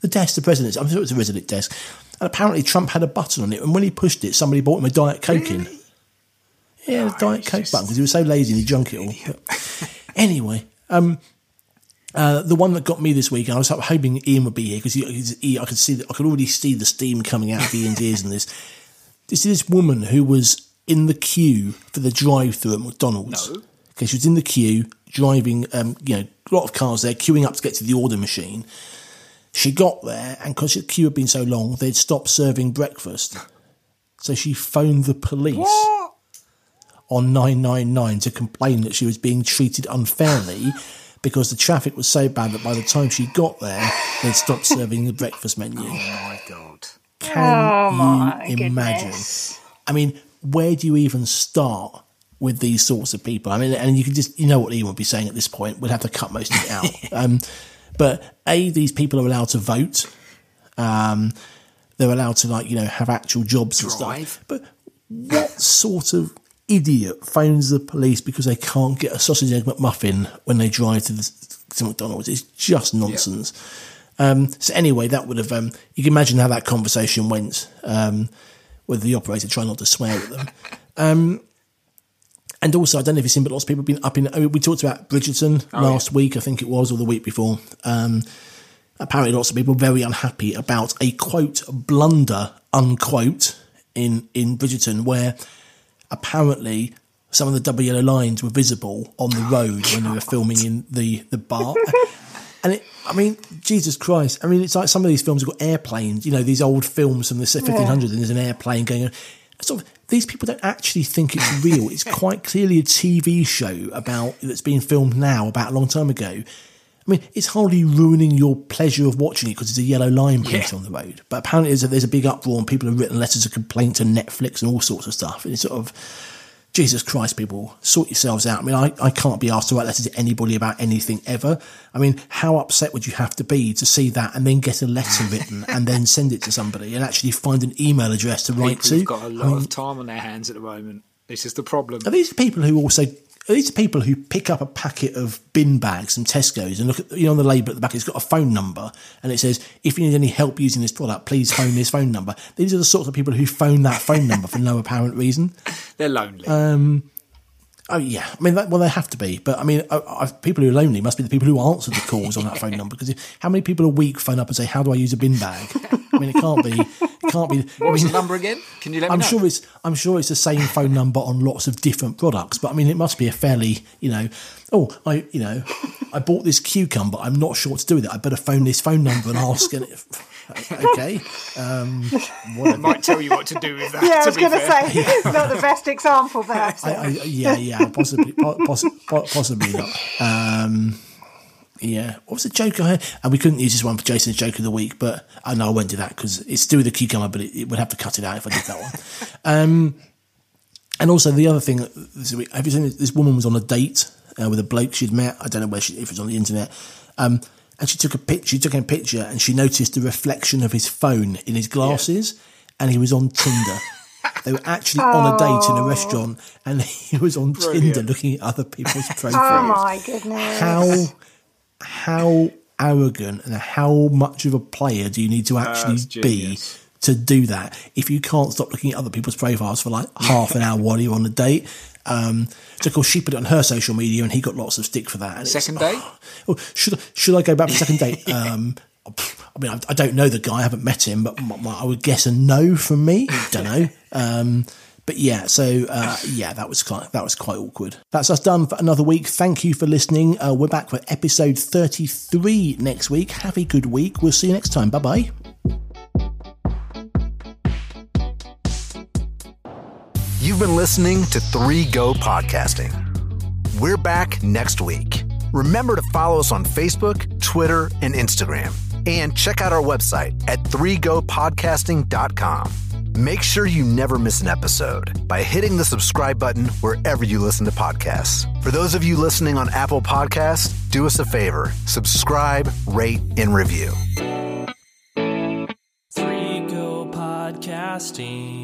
The desk, the president's. I'm sure it was a resident desk. And apparently Trump had a button on it, and when he pushed it, somebody bought him a Diet Coke in. Yeah, a Diet Coke button because he was so lazy and he drunk it all. Anyway, um, uh, the one that got me this week, and I was hoping Ian would be here because he, I could see, that, I could already see the steam coming out of Ian's ears in this. This is this woman who was in the queue for the drive-through at McDonald's. No. Okay, she was in the queue driving. Um, you know, a lot of cars there queuing up to get to the order machine. She got there, and because the queue had been so long, they'd stopped serving breakfast. So she phoned the police What? on 999 to complain that she was being treated unfairly because the traffic was so bad that by the time she got there, they'd stopped serving the breakfast menu. Oh my god. Can Oh, my you imagine? goodness. I mean, where do you even start with these sorts of people? I mean, and you can just, you know what Ian would be saying at this point. We'd have to cut most of it out. um, but A, these people are allowed to vote. Um, they're allowed to, like, you know, have actual jobs and stuff. But what sort of idiot phones the police because they can't get a sausage egg McMuffin when they drive to, the, to McDonald's? It's just nonsense. Um, so anyway, that would have um, you can imagine how that conversation went um, with the operator trying not to swear at them. And also, I don't know if you've seen, but lots of people have been up in. I mean, we talked about Bridgerton last week, I think it was, or the week before. Um, apparently, lots of people are very unhappy about a quote blunder unquote in in Bridgerton, where apparently some of the double yellow lines were visible on the road when they were filming in the the bar. And it, I mean, Jesus Christ! I mean, it's like some of these films have got airplanes. You know, these old films from the 1500s, and there's an airplane going. Sort of, these people don't actually think it's real. it's quite clearly a TV show about that's being filmed now about a long time ago. I mean, it's hardly ruining your pleasure of watching it because there's a yellow line painted on the road. But apparently, there's a, there's a big uproar, and people have written letters of complaint to Netflix and all sorts of stuff. And it's sort of, Jesus Christ, people, sort yourselves out. I mean, I, I can't be asked to write letters to anybody about anything ever. I mean, how upset would you have to be to see that and then get a letter written and then send it to somebody and actually find an email address to write People to? have got a lot I mean, of time on their hands at the moment. This is the problem. are these people who also are these people who pick up a packet of bin bags from Tesco's and look at you know on the label at the back it's got a phone number and it says if you need any help using this product please phone this phone number. These are the sorts of people who phone that phone number for no apparent reason. They're lonely. Um, Oh yeah, I mean, that, well, they have to be. But I mean, I, I, people who are lonely must be the people who answer the calls on that phone number. Because how many people a week phone up and say, "How do I use a bin bag?" I mean, it can't be. It can't be. what was I the mean, number again? Can you let me I'm know? sure it's. I'm sure it's the same phone number on lots of different products. But I mean, it must be a fairly, you know. Oh, I, you know, I bought this cucumber. I'm not sure what to do with it. I better phone this phone number and ask. And it, okay, I might tell you what to do with that. Yeah, I to was be going to fair. say, it's not the best example, perhaps. I, I, yeah, yeah, possibly, po- poss- po- possibly not. Um, yeah, what was the joke I had? And we couldn't use this one for Jason's joke of the week, but I know I won't do that because it's still with the cucumber, but it, it would have to cut it out if I did that one. Um, and also the other thing, this week, have you seen this, this woman was on a date uh, with a bloke she'd met? I don't know where she, if it was on the internet. Um, and she took a picture. She took a picture, and she noticed the reflection of his phone in his glasses, and he was on Tinder. They were actually on a date in a restaurant, and he was on Tinder looking at other people's oh profiles Oh my goodness. how how arrogant and how much of a player do you need to actually be to do that if you can't stop looking at other people's profiles for like half an hour while you're on a date um, so of course she put it on her social media and he got lots of stick for that and Second date? oh, should should I go back for second date um, I mean I, I don't know the guy I haven't met him but my, my, I would guess a no from me don't know um, but yeah, so uh, yeah, that was quite that was quite awkward. That's us done for another week. Thank you for listening. Uh, we're back for episode thirty three next week. Have a good week. We'll see you next time. Bye bye. You've been listening to 3 Go Podcasting. We're back next week. Remember to follow us on Facebook, Twitter, and Instagram. And check out our website at 3gopodcasting.com. Make sure you never miss an episode by hitting the subscribe button wherever you listen to podcasts. For those of you listening on Apple Podcasts, do us a favor subscribe, rate, and review. Three Go Podcasting.